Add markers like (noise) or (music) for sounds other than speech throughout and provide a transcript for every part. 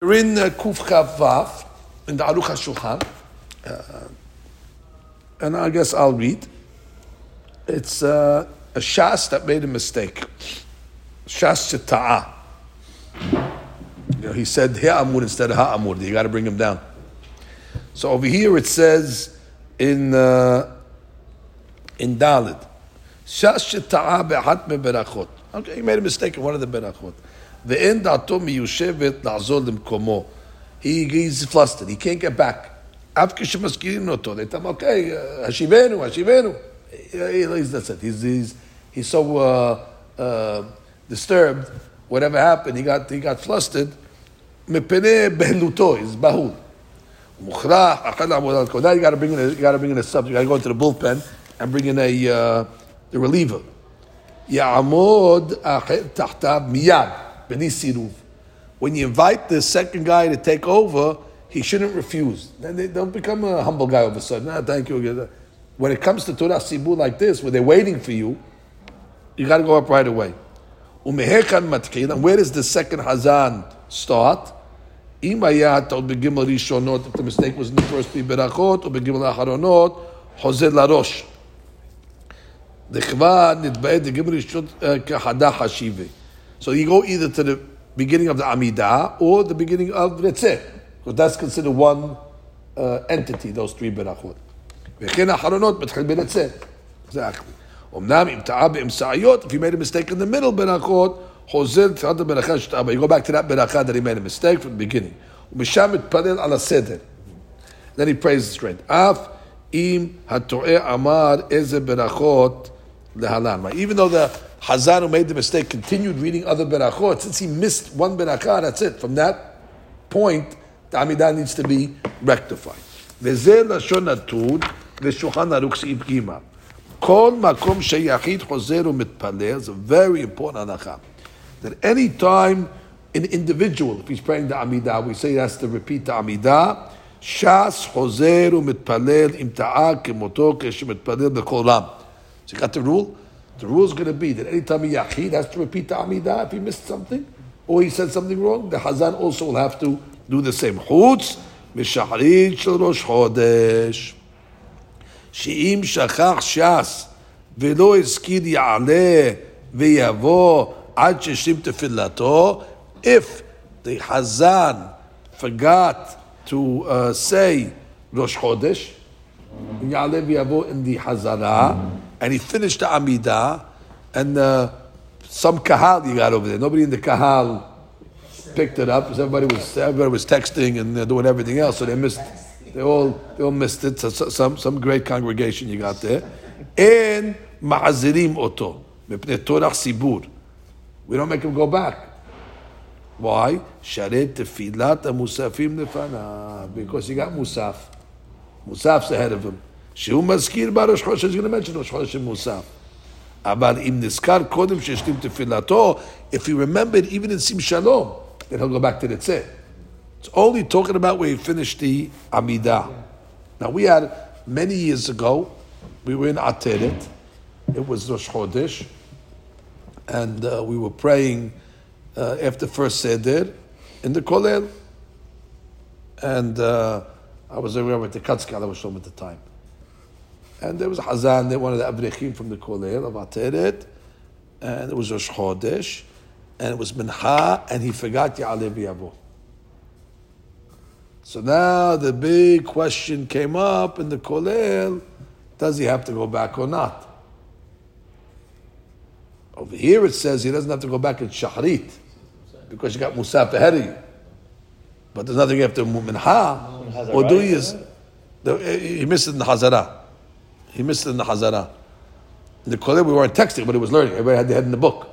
We're in uh, Kuf Vav, in the Aruch HaShulchan, uh, and I guess I'll read. It's uh, a Shas that made a mistake. Shas Sheta'a. You know, he said Ha'amur instead of Ha'amur. You got to bring him down. So over here it says in uh, in Dalit, Shas Sheta'a be'hat me'berachot. Okay, he made a mistake in one of the berachot. ואין דעתו מיושבת לעזור למקומו. He, he's flustered, he can't get back. אף כשמזכירים אותו, they tell him, okay, השיבנו, השיבנו. That's it. He's, he's, he's so uh, uh, disturbed, whatever happened, he got, he got flustered. מפני בהלותו, he's בהול. מוכרח, אחת לעבודת Now you got to bring in a, you got to bring in a sub, you got to go into the bullpen and bring in a, uh, the reliever. יעמוד תחתיו מיד. When you invite the second guy to take over, he shouldn't refuse. Then they don't become a humble guy all of a sudden. Ah, thank you. When it comes to Torah Sibur like this, where they're waiting for you, you got to go up right away. And where does the second Hazan start? If the mistake was in the first three berachot, or begimel acharonot, חוזר לראש. דכבה נתבעת דגמר ראשון כחדה חשיבה. So you go either to the beginning of the Amidah or the beginning of Ritzeh, because that's considered one uh, entity, those three berachot. וכן האחרונות מתחיל בריצה. Exactly. אמנם אם טעה באמצעיות, if you made a mistake in the middle berachot, חוזר תחילת הברכה שטעה You go back to that ברכה that he made a mistake from the beginning. ומשם מתפלל על הסדר. Then he prays straight. אף אם הטועה אמר איזה ברכות להלן. Even though the Hazan who made the mistake continued reading other berachot. Since he missed one berachah, that's it. From that point, the Amidah needs to be rectified. וזה לשון הטוד לשולחן ערוך סעיף ג' כל מקום שיחיד חוזר ומתפלל, זה very important הנחה. That any time an individual, if he's praying the Amidah, we say he has to repeat the Amidah, ש"ס חוזר ומתפלל אם טעה כמותו כשמתפלל בכל רם. So you got the rule? The rule is going to be that anytime a Yachid has to repeat the Amidah if he missed something, or he said something wrong, the Hazan also will have to do the same. Chutz משחרית של ראש חודש, שאם שכח ש"ס ולא השכיל יעלה ויבוא עד שהשלים תפילתו, if the Hazan forgot to uh, say ראש חודש, יעלה ויבוא in the Hazara, and he finished the Amidah, and uh, some kahal you got over there. Nobody in the kahal picked it up because everybody was everybody was texting and uh, doing everything else, so they missed. They all they all missed it. So, some some great congregation you got there, and ma'azirim oto torah sibur. We don't make him go back. Why? Sharet tefilat musafim nefana because he got musaf. Musaf's ahead of him. שהוא מזכיר בה ראש חודש, going to mention ראש חודש מוסף. אבל אם נזכר קודם שהשלים תפילתו, if he remembered even in sim shalom, then he'll go back to the tzeh. It's only talking about where he finished the Amidah. Now we had, many years ago, we were in Ateret. it was Rosh Chodesh, and uh, we were praying uh, after first Seder in the Kollel. And uh, I was aware with the the Katzkala was at the time. And there was a Hazan, one of the Avrechim from the Kolel of Ateret, and it was Rosh Chodesh, and it was Mincha, and he forgot Ya'aleh Yavo. So now the big question came up in the Kolel, does he have to go back or not? Over here it says he doesn't have to go back in Shahrit, because you got Musaf ahead of you. But there's nothing after Mincha, or do you? Eh, he missed it in the Hazarah. He missed it in the Hazara. In the Kolel, we weren't texting, but he was learning. Everybody had their head in the book.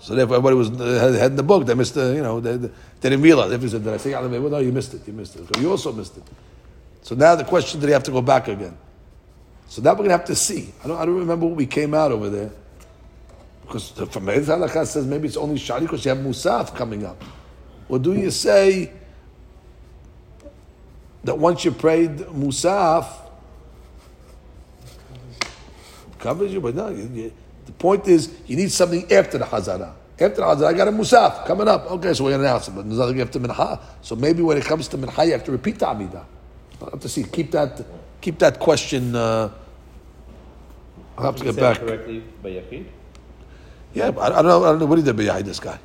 So therefore, everybody was uh, had head in the book. They missed the, you know, they, they didn't realize. If he said, "Did I say Well, no, you missed it. You missed it. So you also missed it. So now the question: Did he have to go back again? So now we're going to have to see. I don't, I don't remember what we came out over there. Because the, from Meir Halakha says maybe it's only Shari because you have Musaf coming up. Or do you say that once you prayed Musaf, covers you, but no. You, you, the point is, you need something after the Hazara. After the Hazara, I got a Musaf coming up. Okay, so we're going to announce it, but there's nothing after Minha. So maybe when it comes to Minha, you have to repeat the Amidah. I'll have to see. Keep that, keep that question. Uh, I'll have to get back. correctly by Yachid? Yeah, I, I, don't know, I don't know what he did by this guy.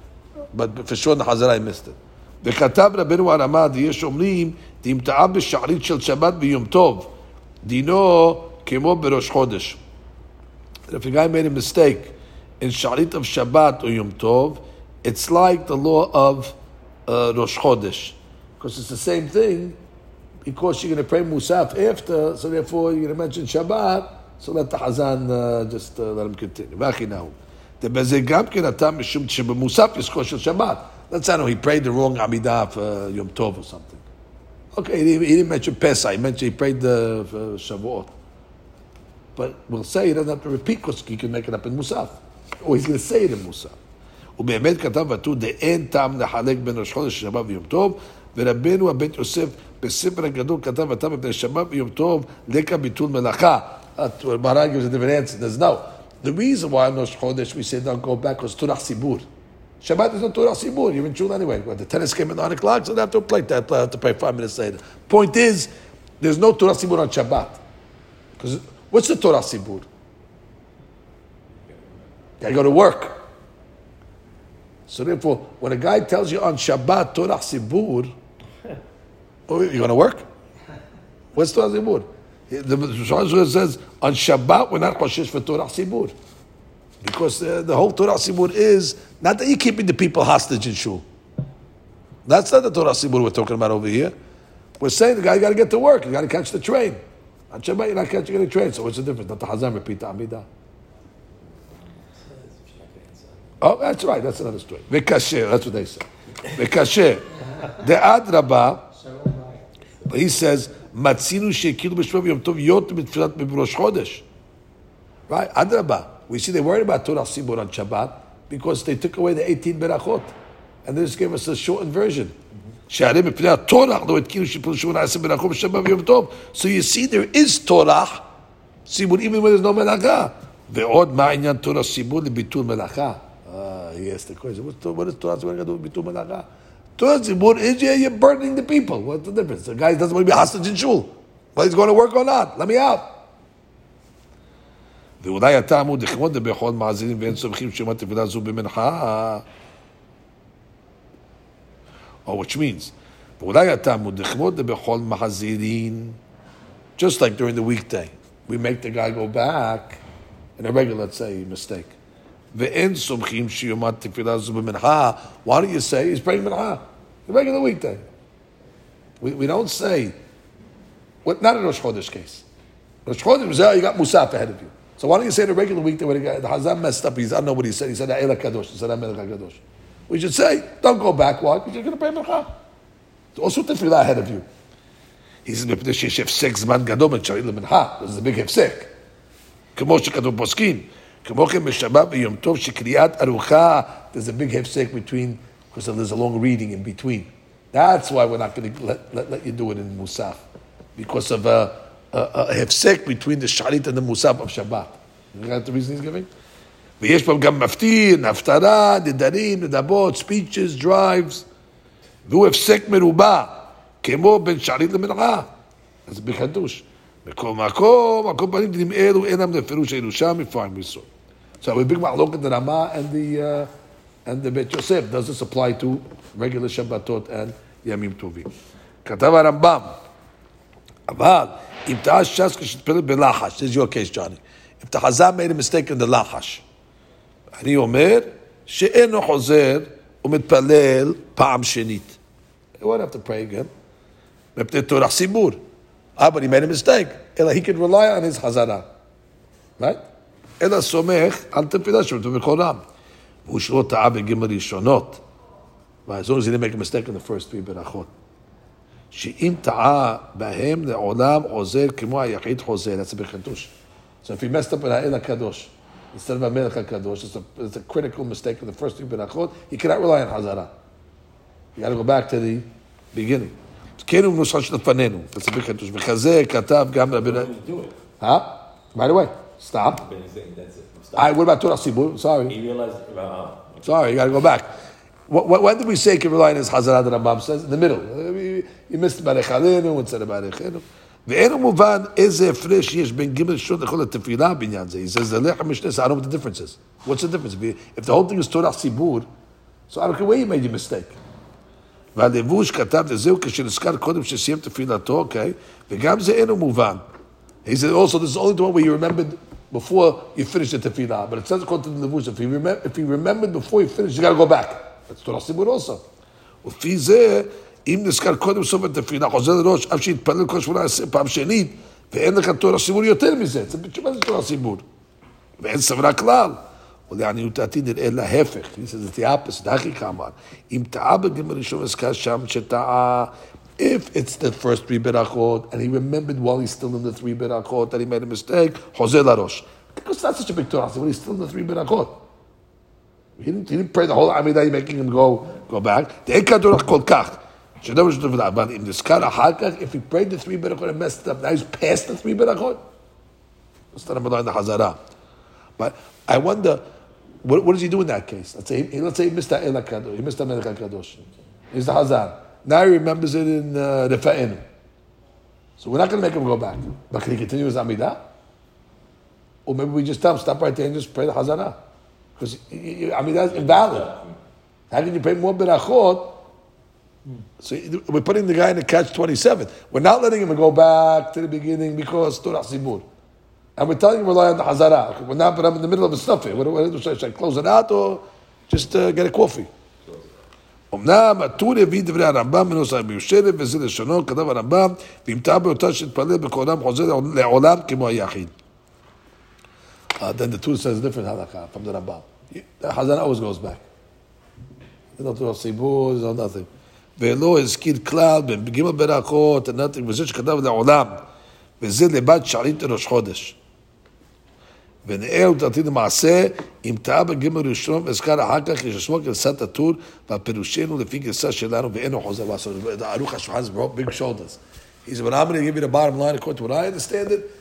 But for sure in the Hazara, I missed it. וכתב רבנו הרמה, יש אומרים, דמתאה בשערית של שבת ביום טוב, דינו כמו בראש חודש that if a guy made a mistake in Sharit of Shabbat or Yom Tov, it's like the law of uh, Rosh Chodesh, because it's the same thing. Because you're going to pray Musaf after, so therefore you're going to mention Shabbat. So let the Hazan uh, just uh, let him continue. Let's say no, he prayed the wrong Amidah for uh, Yom Tov or something. Okay, he, he didn't mention Pesach. He mentioned he prayed the uh, Shavuot But we'll say he doesn't have to repeat because he can make it up in Musaf. Or he's going to say it in Musaf. ובאמת כתב הטור דאין טעם לחלק בין ראש חודש שבת ויום טוב, ורבנו הבית יוסף בספר הגדול כתב הטעם מפני שבת ויום טוב לקה ביטול מלאכה. Maharaj gives a different answer. There's no. The reason why on Rosh Chodesh we say don't go back was Turach Sibur. Shabbat is not Turach Sibur. You're in Shul anyway. When the tennis came at 9 o'clock, so they have to play that. They have to pray five minutes later. Point is, there's no Turach Sibur on Shabbat. Because what's the Torah Sibur? You go to work. So therefore, when a guy tells you on Shabbat Torah Sibur, (laughs) oh, you're going to work? What's Torah Sibur? The Shulchan says on Shabbat we're not choshesh for Torah Sibur. Because uh, the whole Torah Sibur is not that you're keeping the people hostage in Shul. That's not the Torah Sibur we're talking about over here. We're saying the guy got to get to work. You got to catch the train. On Shabbat, you're not catching any train. So what's the difference? Not the Hazan repeat the Amidah. Oh, that's right. That's another story. Vekasher. That's what they say. Vekasher. (laughs) The Adraba. But he says, Matzinu shekilu b'shvav yom tov yot mitfilat b'rosh chodesh. Right? Adraba. We see they worried about Torah Sibur on Shabbat because they took away the 18 berachot. And they just gave us a shortened version. שהרי מפני התורח לא התקינו שיפול שמונה עשרה מלאכות בשבת ויום טוב. So you see there is תורח, סיבור even when there's no מלאכה. ועוד מה העניין תורח סיבור לביטול מלאכה? Ah, he asked the question, what, what is תורח סיבור got to do with ביטול מלאכה? תורח סיבור is yeah, you're burdening the people. What's the difference? The guy doesn't want to be hostage in shul. Whether he's going to work or not. Let me out. ואולי הטעם הוא דכמות בכל מאזינים ואין סומכים שמא תפילה זו במנחה. Oh, which means, just like during the weekday, we make the guy go back in a regular, let's say, mistake. Why do you say he's praying minha? The regular weekday. We, we don't say, what, not in Rosh Chodesh case. Rosh Chodesh was oh, you got Musaf ahead of you. So why don't you say the regular weekday when the, guy, the Hazan messed up? He's, I don't know what he said. He said, Kadosh. He said, Kadosh. We should say, don't go back, why? Because you're going to pray Mincha. Also tefillah ahead of you. He says, מפני שיש הפסק זמן גדול בין שרים למנחה, זה big הפסק. כמו שכתוב פוסקין. כמו כן בשבת ויום טוב שקריאת ארוחה, there's a big הפסק between, because there's a long reading in between. That's why we're not going to let, let, let you do it in Musaf. Because of a, a, a hefsek between the shalit and the Musaf of Shabbat. You got the reason he's giving? ויש פה גם מפטיר, הפטרה, נדרים, נדבות, speeches, drives, והוא הפסק מרובע, כמו בין שערית למנחה. אז בחידוש. בכל מקום, על כל פנים דברים אלו אינם לפירוש הירושה מפעם ויסוד. So we big look at the Rama and the uh, and the Bet Yosef. Does this apply to regular Shabbatot and Yamim Tovim? כתב הרמב"ם, אבל אם טעה ש"ס כשתפלל בלחש, this is your case, Johnny. If the Hazam made a mistake in the לחש, אני אומר שאינו חוזר ומתפלל פעם שנית. He won't have to pray again. מפני תורח סיבור. Ah, but he made a mistake. אלא he could rely on his חזרה. Right? אלא סומך על תפילה שלו בכל רם. והוא שלא טעה בגימל ראשונות. As long as he didn't make a mistake in the first three ברכות. שאם טעה בהם לעולם עוזר כמו היחיד חוזר. That's a big חידוש. So if he messed up in האל הקדוש, instead of a Melech HaKadosh. It's a, it's a critical mistake of the first two Berachot. He cannot rely on Hazara. You got to go back to the beginning. זקנו ונושש לפנינו, תסביר חידוש, וכזה כתב Do it, Huh? By the way, stop. I, what about Torah Sibur? Sorry. He realized, uh, Sorry, you got to go back. What, what, when did we say can rely on his Hazara that Rambam says? In the middle. You missed Barech Aleinu instead of Barech Aleinu. ואין מובן איזה הפרש יש בין ג' שעות לכל התפילה בעניין זה. He says, the לחם משנה, I don't know what the difference is. What's the difference? If the whole thing is Torah Sibur, so I don't care where you made your mistake. והלבוש כתב לזהו כשנזכר קודם שסיים תפילתו, אוקיי? וגם זה אינו מובן. He said also, this is only the one where you remembered before you finished the tefillah. But it says according to the levush, if you, remember, if you remembered before you finished, you got to go back. That's Torah Sibur also. לפי זה, אם נזכר קודם סוף התפילה, חוזר לראש, אף שהתפלל כל שמונה עשרה פעם שנית, ואין לך תורה סיבור יותר מזה. זה בתשובה זה תורה סיבור. ואין סברה כלל. ולעניות דעתי נראה להפך. The opposite, הכי כמובן. אם טעה בגמר ראשון עסקה שם שטעה, if it's the first three berachot, and he remembered while he's still in the three berachot that he made a mistake, חוזר לראש. Because that's such a big Torah, when he's still in the three berachot. He didn't, he didn't pray the whole Amidah, you're making him go, go back. דאין כדורך כל כך. But in this kind of if he prayed the three berachot and messed up, now he's past the three berachot. But I wonder, what, what, does he do in that case? Let's say he, let's say he missed the he missed the Kadosh. He's the Hazar. Now he remembers it in uh, Refa'inu. So we're not going to make him go back. But can he continue his amida? Or maybe we just tell him, stop right there and just pray the Hazara. Because Amidah is invalid. How can you pray more Berachot So we're putting the guy in the catch 27. We're not letting him go back to the beginning because Torah Sibur. And we're telling him rely on the Hazara. We're not, but I'm in the middle of the stuff here. What, what, should, I, should I close it out or just uh, get a coffee? אמנם הטור הביא דברי הרמב"ם בנוסח מיושבת וזה לשונו, כתב הרמב"ם, ואם טעה באותה שהתפלל בכל עולם חוזר לעולם כמו היחיד. Uh, then the Tur says different halakha from the Rambam. The Hazan always goes back. There's no Torah Sibur, there's no nothing. ואינו הזכיר כלל במגימה ברכות, ענת ריבוזית שכתב לעולם, וזה לבד שערית לראש חודש. ונער ותעתיד למעשה, אם טעה בגמר ראשון ואזכר אחר כך, יש לשמור גרסת הטור, והפירושנו לפי גרסה שלנו, ואינו חוזר לעשות. The Aruch HaShulchan is broad, big. He said, when I'm going to give you the bottom line, according to what I understand it,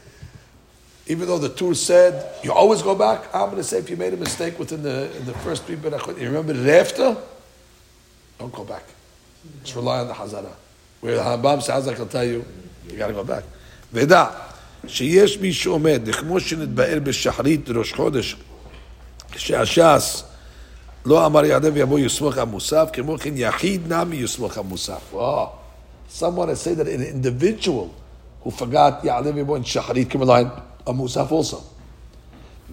even though the Tur said, you always go back, I'm going to say if you made a mistake within the, in the first three, but you remember it after, don't go back. Just rely on the Hazara. Where the Habam sounds like I'll tell you, you got to go back. ודע שיש מי שעומד, כמו שנתבאר בשחרית ראש חודש, שהש"ס לא אמר יעלה ויבוא יסמוך המוסף, כמו כן יחיד נמי יסמוך המוסף. Oh, someone has said that an individual who forgot יעלה ויבוא in שחרית can rely on המוסף also.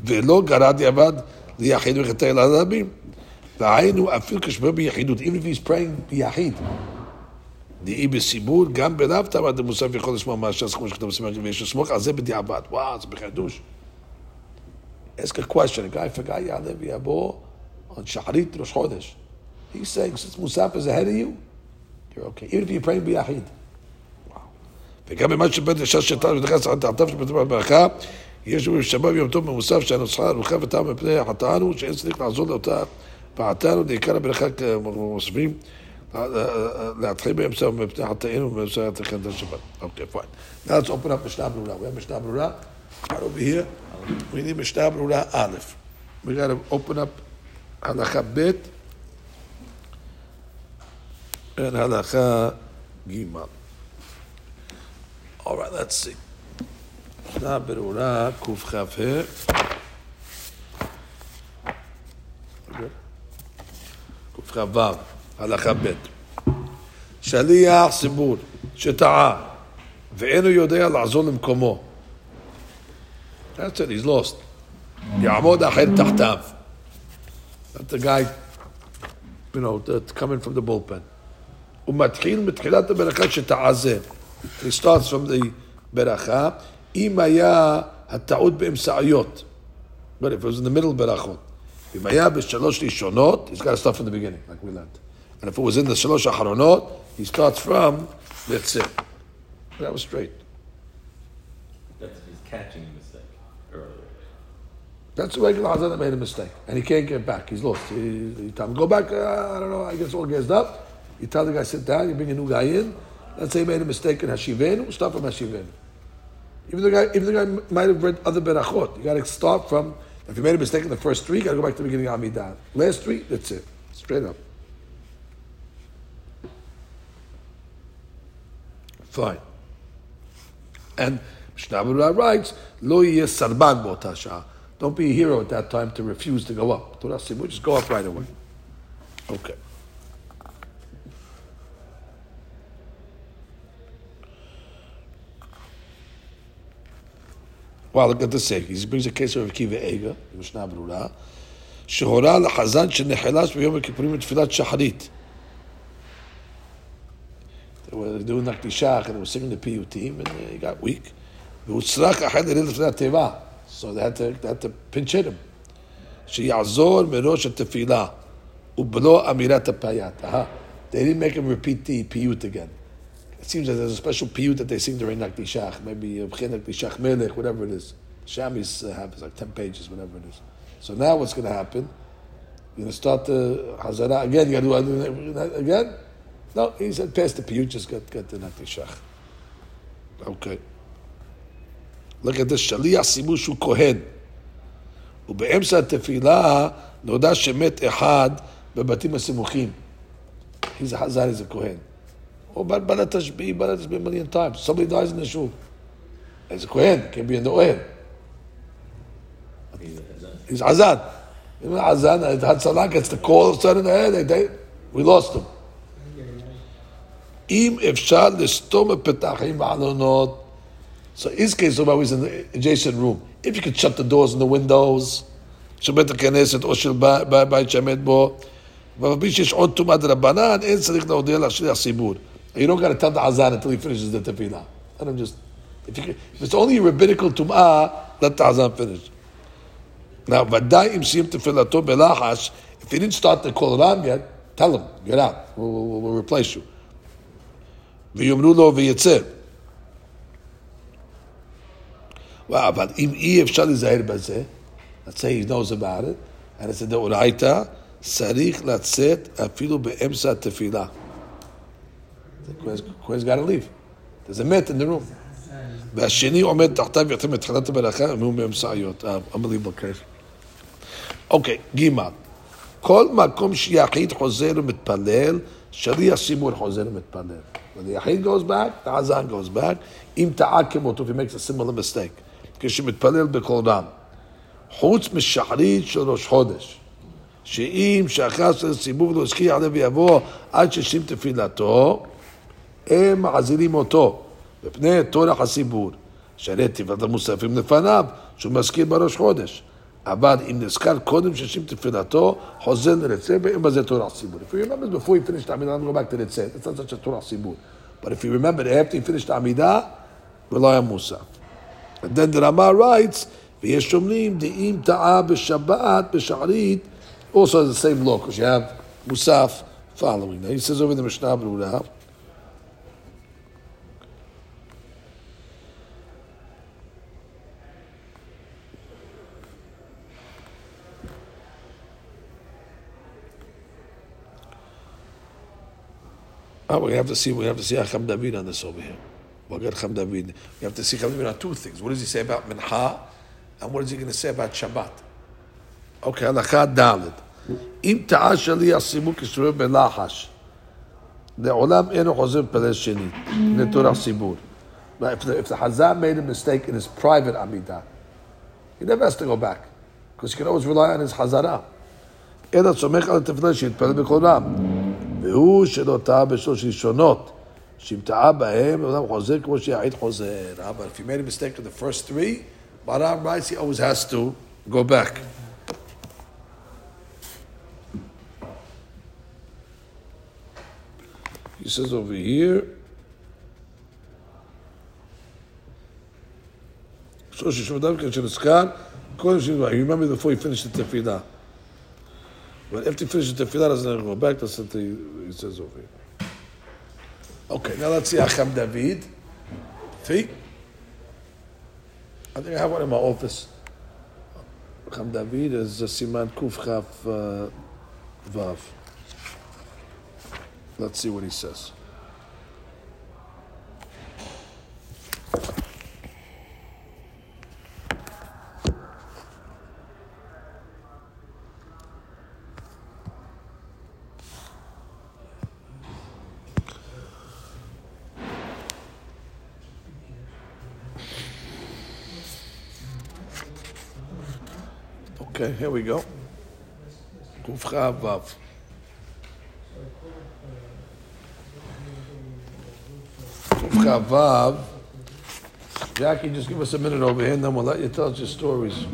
ולא גרד יבד ליחיד וחטא אל והיינו אפילו כשבא ביחידות, even if he's praying ביחיד. דאי בסיבור, גם בלאו תמת המוסף יכול לשמוע מהש"ס כמו שכתוב בסימן ויש לסמוך על זה בדיעבד. וואו, זה בחידוש. Ask a question, a guy יעלה ויבוא on שחרית ראש חודש. He's saying, since Musaf is ahead of you, you're okay. Even if you're praying ביחיד. וגם במה שבית לש"ס שתל ונכנס על תחתיו של בית ברכה, יש לנו שבת ויום טוב במוסף שהנוסחה ארוכה וטעם מפני החטאנו, שאין צריך לעזור לאותה פעתנו, לעיקר הברכה מוספים. להתחיל באמצע מפני חטאינו ובאמצע תכן את השבת. אוקיי, פיין. Now let's open up משנה ברורה. We have משנה ברורה. Right over here. We need משנה ברורה א'. We got to open up הלכה ב' and הלכה ג'. All right, let's see. משנה ברורה קכ"ה. קכ"ו. הלכה ב' שליח ציבור שטעה ואינו יודע לעזור למקומו. That's it, he's lost. יעמוד אחר תחתיו. That's the guy, you know, that's coming from the bullpen. הוא מתחיל מתחילת הברכה שטעה זה. He starts from the ברכה. אם היה הטעות באמצעיות, but if it was in the middle ברכות. he's got to start from the beginning, like we learned. And if it was in the shalosh acharonot, he starts from that's it. That was straight. That's his catching mistake earlier. That's the regular Hazan that made a mistake, and he can't get back. He's lost. He, he tell him go back. Uh, I don't know. I guess all gassed up. You tell the guy sit down. You bring a new guy in. Let's say he made a mistake in Hashivin. We'll start from Hashivin. Even the guy, even the guy might have read other berachot. You got to start from if you made a mistake in the first three, you gotta go back to the beginning of Amidah. Last three, that's it. Straight up. Fine. And Mishnah writes, Lo sarban b'ota. Don't be a hero at that time to refuse to go up. Torah Simur, just go up right away. Okay. Well, look at the safety. He brings a case of Kiva Ega, Mishnah Brura. Shehora lachazan shenehelas v'yom kippurim tefilat shacharit. They were doing Nakdishach and they were singing the piyutim and he got weak. V'utzrach ahed eril tefilat teva. So they had to, they had to pinch hit him. Sheyazor merosh tefilah u'blo amirat ha. They didn't make him repeat the P.U. again. It seems that there's a special piyut that they sing during Nakdishach, maybe B'chin Nakdishach Melech, whatever it is. Shamis uh, have it's like 10 pages, whatever it is. So now what's going to happen? You're going to start the Hazara again. You got to do it again? No, he said, pass the piyut, just get, get the Nakdishach. Okay. Look at this, שליח סימוש שהוא כהן. ובאמצע התפילה נודע שמת אחד בבתים הסמוכים. He's a Hazar, he's a Kohen. Or Bala Tashbih, Bala Tashbih a million times. Somebody dies in the shul. He's a Kohen, can be in the Ohen. He's Azan. You know, Azan, Hatzalah gets the call of a sudden, hey, they, they, we lost him. אם אפשר לסתום הפתחים והעלונות so his case of always in the adjacent room. If you could shut the doors and the windows, של בית הכנסת או של בית שעמד בו, אבל שיש עוד טומאה דרבנן, אין צריך להודיע לשליח ציבור. You don't got to tell the azan until he finishes the tefillah. Let him just, if, you, if it's only a rabbinical tum'ah, let the azan finish. Now, ודאי אם סיים תפילתו בלחש, if he didn't start the kol ram yet, tell him, get out, we'll, we'll, we'll replace you. ויאמרו לו ויצא. אבל אם אי אפשר להיזהר בזה, let's say he knows about it, and it's a דאורייתא, צריך לצאת אפילו באמצע התפילה. The Kohen's got to leave. There's a מת in the room. והשני עומד תחתיו יותר מתחילת הברכה, והוא באמצעיות. unbelievable case. אוקיי, ג' כל מקום שיחיד חוזר ומתפלל, שליח ציבור חוזר ומתפלל. When יחיד goes back, azan goes back. אם כמותו, if he makes a similar mistake. כשמתפלל בקול רם. חוץ משחרית של ראש חודש. שאם שאחז לציבור לא השקיע עליו ויבוא עד ששים תפילתו, הם מחזירים אותו, מפני טורח הציבור. שהרי תפילת המוספים לפניו, שהוא מזכיר בראש חודש. אבל אם נזכר קודם ששים תפילתו, חוזר לרצה, ואין בזה טורח ציבור. If you remember before you finished העמידה, go back to רצה. It's not such a טורח ציבור. But if you remember after you finished העמידה, rely on מוסף. And then the Rama writes, ויש שומרים דאם טעה בשבת, בשערית, also has the same law, because you have Musaf following. Now he says over the Mishnah Berurah, Oh, we have to see. We have to see Acham David on this over here. We'll get Cham David. We have to see Cham David on two things. What does he say about Mincha, and what is he going to say about Shabbat? Okay, הלכה ד' אם טעה שליח סימוק כשרואה בלחש, לעולם אינו חוזר פלא שני, לטורח ציבור. But if the, if the Hazan made a mistake in his private Amidah, he never has to go back, because he can always rely on his Hazara. אלא סומך על התפילה שיתפלל בכל רם. והוא שלא טעה בשלוש ראשונות, שאם טעה בהם, אדם חוזר כמו שיעיד חוזר. But if he made a mistake in the first three, Baram writes he always has to go back. He says over here, so ששמדם כשנזכר, קודם שנזכר, you remember before he finished the tefillah. But after he finishes the tefillah, doesn't go back, that's what he, he says over here. Okay, now let's see Chacham David. See? I think I have one in my office. Chacham David is a Siman Kuf Chaf uh, Vav. Let's see what he says. Okay, here we go. Kufcha. Jackie, just give us a minute over here, and then we'll let you tell us your stories.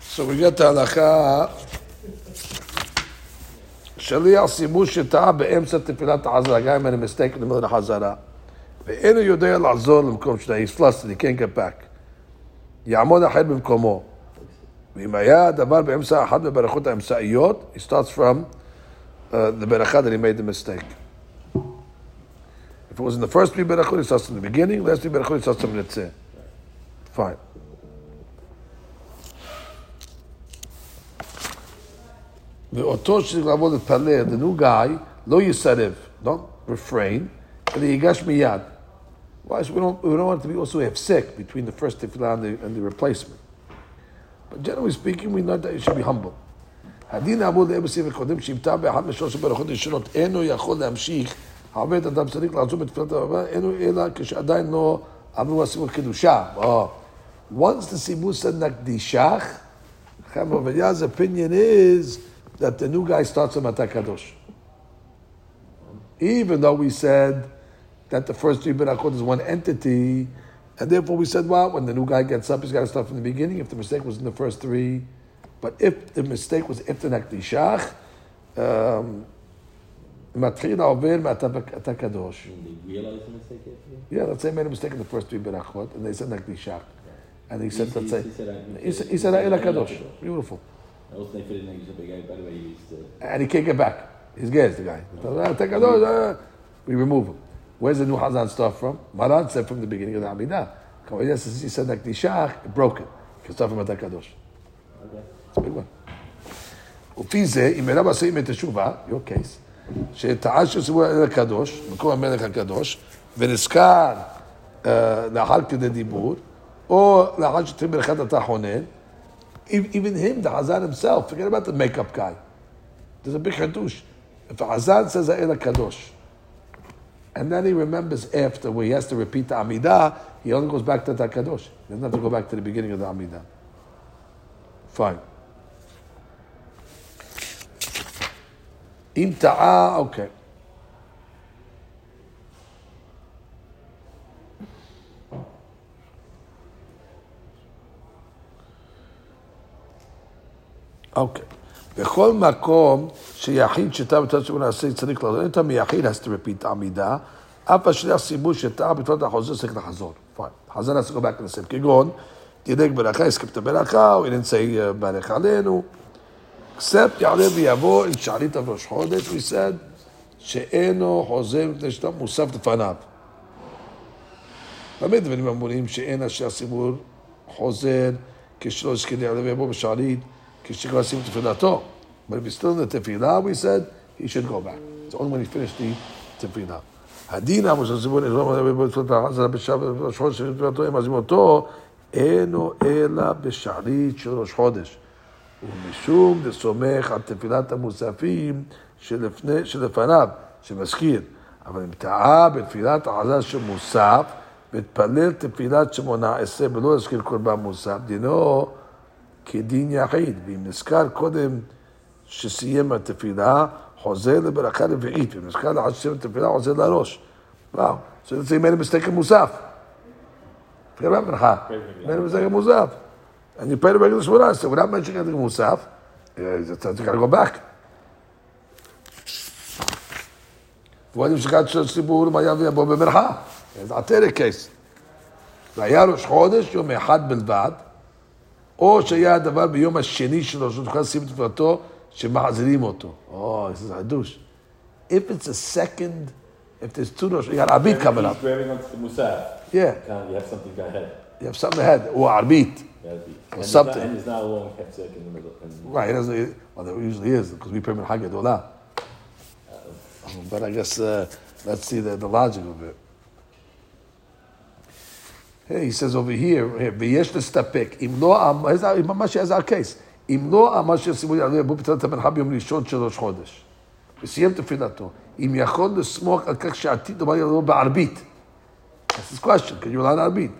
So we get to halacha. שליח סימוש שטעה באמצע תפילת החזרה, גם אם אני mistake in the middle of החזרה. ואינו יודע לחזור למקום שלו, he's flustered, he can't get back. יעמוד אחר במקומו. ואם היה הדבר באמצע אחת מברכות האמצעיות, he starts from uh, the ברכה that he made the mistake. If it was in the first three berachot, he starts from the beginning, last three berachot, he starts from the Fine. ואותו שצריך לעבוד להתפלל, the new guy, לא יסרב, don't refrain, אלא ייגש מיד. Why? So we don't, we don't want it to be also have sick between the first tefillah and the, and the replacement. But generally speaking, we know that you should be humble. הדין האמור לאבו סעיף הקודם, שימתע באחת משלוש הברכות הראשונות, אינו יכול להמשיך, העובד אדם צריך לעזוב בתפילת הרבה, אינו אלא כשעדיין לא עברו הסימון קדושה. Once the סימון said נקדישך, חיים עובדיה's opinion is that the new guy starts a matakadosh. Even though we said that the first three berachot is one entity, and therefore we said, well, when the new guy gets up, he's got to start from the beginning. If the mistake was in the first three, but if the mistake was iftanak the um, Matrina over matakadosh. They realized the mistake? Yeah, let's say made a mistake in the first three berachot, and they said nakdishach. And he said, let's say, he said, he said, Beautiful. Kadosh. Beautiful. And he can't get back. He's gay, the guy. Uh, we remove him. Where's the new Hazan stuff from? Maran said from the beginning of the Amidah. He said like the Shach, it broke it. He stuff from Kadosh. It's a big one. לפי זה, אם אירע עשויים את התשובה, your case, שטען שסיבור אל הקדוש, מקום המלך הקדוש, ונזכר לאחר כדי דיבור, או לאחר שתהיה ברכת אתה חונן, even him, the Hazan himself, forget about the makeup guy. There's a big Hadush. If a Hazan says Ha'el Kadosh, and then he remembers after where he has to repeat the Amidah, he only goes back to the Kadosh. He doesn't have to go back to the beginning of the Amidah. Fine. Im ta'a, okay. אוקיי. בכל מקום שיחיד שטעה בתולדת שמונה נעשה, צריך לחזור, אם אתה מיחיד אז תרפית עמידה, אף השליח סיבוב שטעה בתולדת החוזר צריך לחזור. חזר לעסקו בהכנסת, כגון דילג מלאכה, הסכמת מלאכה, או אין אמצעי מלאכה עלינו. כספט יעלה ויבוא אל שערית על ראש חודש, הוא יסד שאינו חוזר מפני שאתה מוסף לפניו. הרבה דברים אמורים שאין אשר הסימור חוזר כשלוש כדי יעלה ויבוא בשערית. Kishikasim Tefilato. But if he's still in the Tefillah, we said he should go back. It's only when he finished the Tefillah. הם מזים אותו, אינו אלא בשערית של ראש חודש. ומשום דסומך על תפילת המוספים שלפני, שלפניו, שמזכיר. אבל אם טעה בתפילת החזרה של מוסף, והתפלל תפילת שמונה עשרה ולא הזכיר קורבן מוסף, דינו כדין יחיד, ואם נזכר קודם שסיים התפילה, חוזר לברכה רביעית, ואם נזכר לאחר שסיים התפילה, חוזר לראש. וואו, זה יוצא אלה מסתכל מוסף. תראה תקרא לברכה, אלה מסתכל מוסף. אני פועל ברגל שמונה עשרה, יש מה שקראתי מוסף, אה, זה צריך לגרום בק. ואוהדים שקראת של ציבור, מה יבוא יבוא במרחב. זה עטרת קייס. והיה ראש חודש, יום אחד בלבד. או שהיה הדבר ביום השני שלו, שהוא תוכל לשים את תפילתו, שמחזירים אותו. או, זה חידוש. If it's a second, if there's two rosh, you got arbit coming up. grabbing onto the musaf. Yeah. You have something ahead. You have something ahead, or arbit. Or something. And there's not a long hepsek in the middle. And Right, it doesn't, well, there usually is, because we pray in Haggadah Olah. But I guess, uh, let's see the, the logic of it. Hey, he says over here, here, ויש לסתפק, אם לא, ממש has our case, אם לא אמר שסימוי יעלה בו פתרת המנחה ביום ראשון של ראש חודש. וסיים תפילתו. אם יכול לסמוך על כך שעתיד לומר לו בערבית. That's his question, can you rely on ערבית?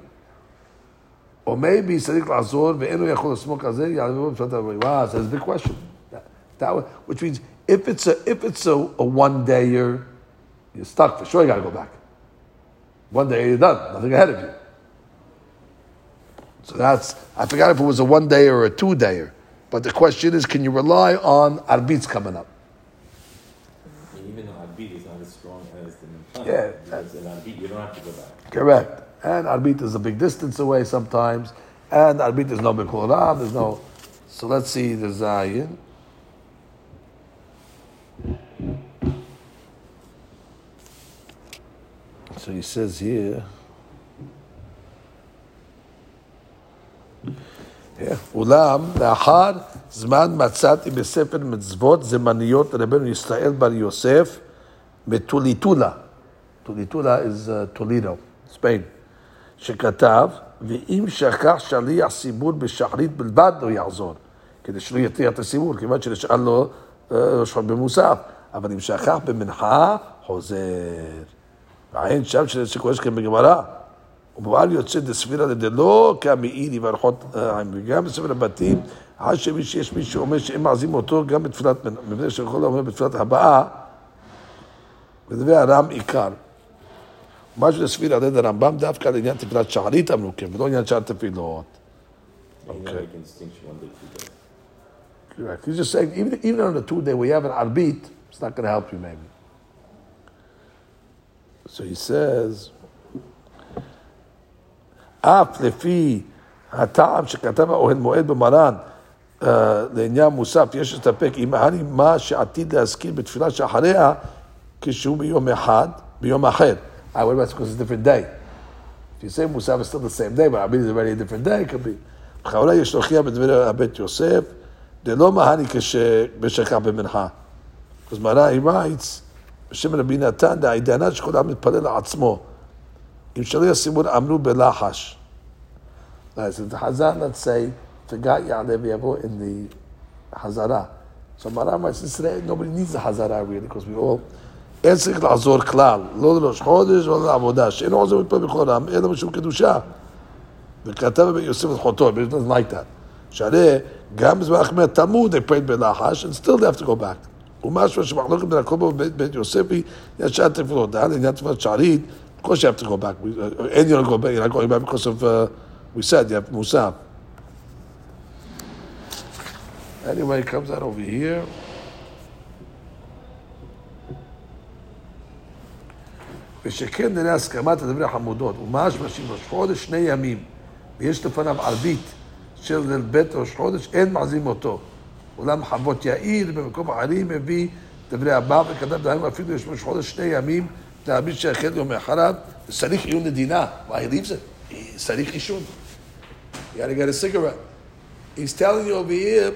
או maybe צריך לעזור ואינו יכול לסמוך על זה, יעלה בפרט הרביעי. Wow, that's a big question. That, that, one- which means if it's a, if it's a, a one dayer, you're stuck for sure, you gotta go back. One day you're done, nothing ahead of you. So that's, I forgot if it was a one day or a two dayer. But the question is, can you rely on arbit's coming up? And even though Arbit is not as strong as the Mimpan, Yeah. because in Arbit you don't have to go back. Correct. And arbit is a big distance away sometimes. And arbit is no Bikulam, there's no. So let's see the Zayin. Uh, so he says here. אולם לאחר זמן מצאתי בספר מצוות זמניות לרבנו ישראל בר יוסף מטוליטולה. טוליטולה is uh, Toledo, Spain, שכתב, ואם שכח שליח ציבור בשחרית בלבד לא יחזור, כדי שלא יטריח את הציבור, כיוון שנשאר לו אה, שחור במוסף, אבל אם שכח במנחה, חוזר. ועין שם שקורה שכם בגמרא. ובעל יוצא דספירא לדלא כמאירי והלכות העם, וגם בספר הבתים, עד שיש מי שאומר שאם מעזים אותו גם בתפילת מפני שיכול אומר בתפילת הבאה, ודברי הרם עיקר. מה שנסביר על ידי הרמב"ם דווקא לעניין תפילת שחרית אמרו כן, ולא עניין שאר תפילות. Correct. He's just saying, even, even on the two day you have an arbit, it's not going to help you maybe. So he says, אף לפי הטעם שכתב האוהל מועד במרן אה, לעניין מוסף, יש להסתפק אם היה מה שעתיד להזכיר בתפילה שאחריה, כשהוא ביום אחד, ביום אחר. Ah, what about because it's a different day? If you say Musaf is still the same day, but Abid is already a different day, it could be. בכוונה יש להוכיח בדברי הבית יוסף, דלא מהני כשבשכח במנחה. אז מראה he writes, בשם רבי נתן, דעידנה שכל העם מתפלל לעצמו. Im Shalia Simur Amru Belahash. Right, so the Hazan, let's say, forgot Ya'aleh Yavo in the Hazara. So Maram writes, today nobody needs the Hazara really, because we all... אין צריך לעזור כלל, לא לראש חודש ולא לעבודה, שאין עוזר מפה בכל העם, אלא משום קדושה. וכתב יוסף את חוטו, it doesn't like that. שהרי גם בזמן החמר תלמוד, they prayed בלחש, and still they have to go back. ומשהו שמחלוקת בין הכובע ובית יוסף היא עניין שעת תפילותן, עניין תפילת שערית, of course you have to go back. We- uh, And you don't go back, you're not going back because of, uh, we said, you have Musaf. Anyway, it comes out over here. ושכן נראה הסכמת הדברי החמודות, ומשמע שאם ראש חודש שני ימים, ויש לפניו ערבית של ליל בית ראש חודש, אין מעזים אותו. אולם חוות יאיר במקום אחרים מביא דברי הבא, וכתב דהיינו אפילו יש ראש חודש שני ימים, Rabbi Sheikh Harab, Sarikh Iyun the Dinah. Why he leaves it? Sarikh Ishun. You gotta get a cigarette. He's telling you over here,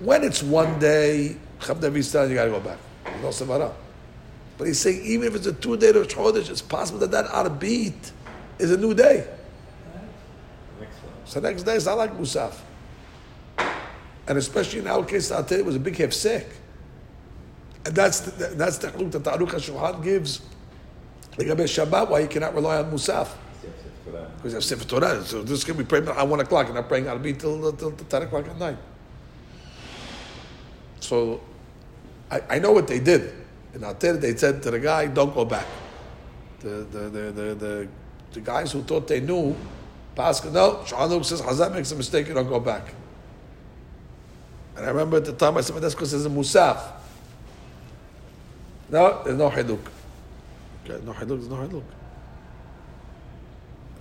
when it's one day, Chabdavi's telling you gotta go back. No Savara. But he's saying, even if it's a two day of Chodesh, it's possible that that arbit is a new day. So next day, is not like Musaf. And especially in our case, it was a big hefsek. And that's the, that's the that the Aruch Hashulchan gives about Shabbat, why you cannot rely on Musaf. That. Because you have Sefer Torah. So this can be praying at 1 o'clock and not praying Arbit till, till, till 10 o'clock at night. So I, I know what they did. In Ater, they said to the guy, don't go back. The, the, the, the, the, the guys who thought they knew, Pascal, no, Shulchan says Hazan makes a mistake, you don't go back. And I remember at the time I said, that's because there's a Musaf. No, there's no Hiluk. Okay, no Hiluk, there's no Hiluk.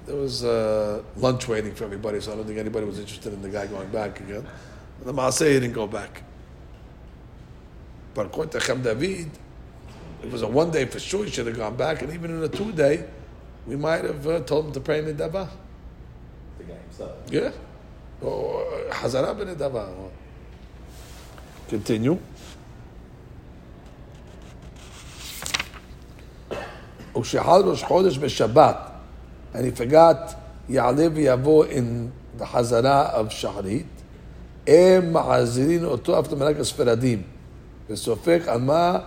There was uh, lunch waiting for everybody, so I don't think anybody was interested in the guy going back again. And the Maaseh didn't go back. But according to Chem David, it was a one day for sure he should have gone back, and even in a two day, we might have uh, told him to pray in the Dava. The guy himself. Yeah? Or Hazara ben Dava. Continue. ושחל ראש חודש בשבת, and he forgot, יעלה ויבוא in the חזרה of שחרית, הם מחזירים אותו אף למלאק הספרדים, וסופק על מה.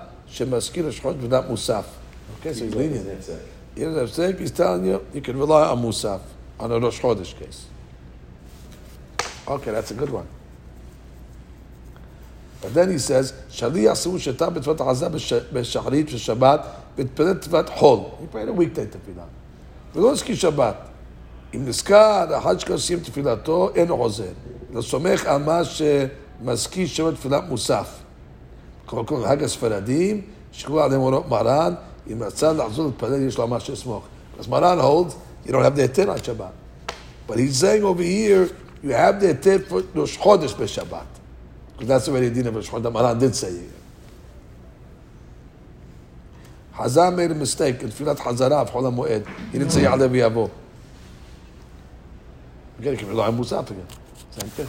Okay, so he's lenient. Nefsek. He doesn't have sake, he's telling you, you can rely on musaf, on a Rosh Chodesh case. Okay, that's a good one. But then he says, שליח סיבוב שתה בתפילת עזה בש- בשחרית ושבת, והתפלל תפילת חול. he a weekday תפילה. ולא הזכיר שבת. אם נזכר, לאחר שכבר סיים תפילתו, אין הוא חוזר. אלא סומך על מה שמזכיר שם תפילת מוסף. כל כל חג הספרדים, שקראו עליהם אורות מרן, אם רצה לחזור להתפלל, יש לו מה שיסמוך. Because מרן holds, you don't have the היתר on Shabbat. But he's saying over here, you have the היתר for ראש חודש בשבת. Because that's the din of Rosh Chodesh. Maran did say it. Chazal made a mistake in Tfilat Chazara of Chol Moed. He didn't say Ya'alev Yavo. Again, he came Musaf again. Same thing.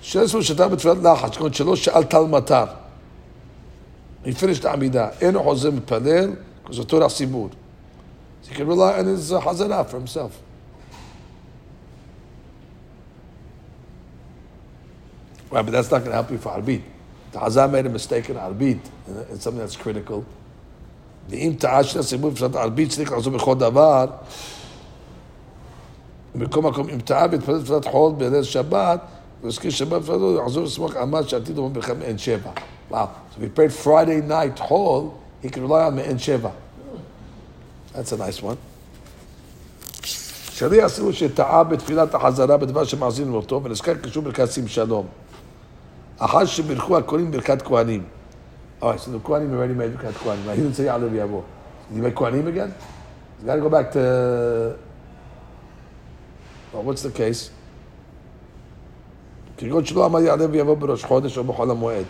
Sheshu Shatar B'Tfilat Lachach, Shkon Shelo She'al Tal Matar. He finished the Amidah. Eno Hozem Palel, because of Torah Sibur. So he can rely on his uh, Hazara for himself. Right, but that's not going to help you for Arbit. The Hazar made a mistake in Arbit, in something that's critical. ואם טעה שני הסיבובים בשנת ערבית צריך לעשות בכל דבר, במקום מקום, אם טעה והתפלל תפילת חול בליל שבת, והזכיר שבת ופללו, יחזור לסמוך על מה שעתיד אומר בכלל מעין שבע. Wow. So if he prayed Friday night hall, he can rely on מעין שבע. That's a nice one. שלי עשו שטעה בתפילת החזרה בדבר שמאזין אותו, ונזכר קשור ברכת שים שלום. אחר שבירכו הכהנים ברכת כהנים. All right, so the Kohanim already made Birkat Kohanim. Right? He didn't say Ya'aleh v'yavo. Did he make Kohanim again? He's got to go back to... Well, what's the case? כגון שלא אמר יעלה ויבוא בראש חודש או בחול המועד.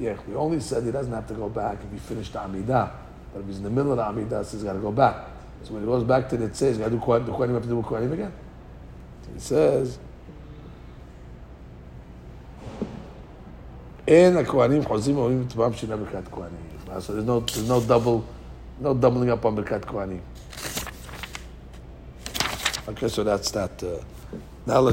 Yeah, we only said he doesn't have to go back if he finished the Amidah. But if he's in the middle of the Amidah, so he's got to go back. So when he goes back to the Tzeh, he's got to do Kohanim. The Kohanim have to do Kohanim again? It says, "In a kohanim chozim omim tmam shina birkat kohanim." So there's no there's no double, no doubling up on birkat kohanim. Okay, so that's that. Uh, now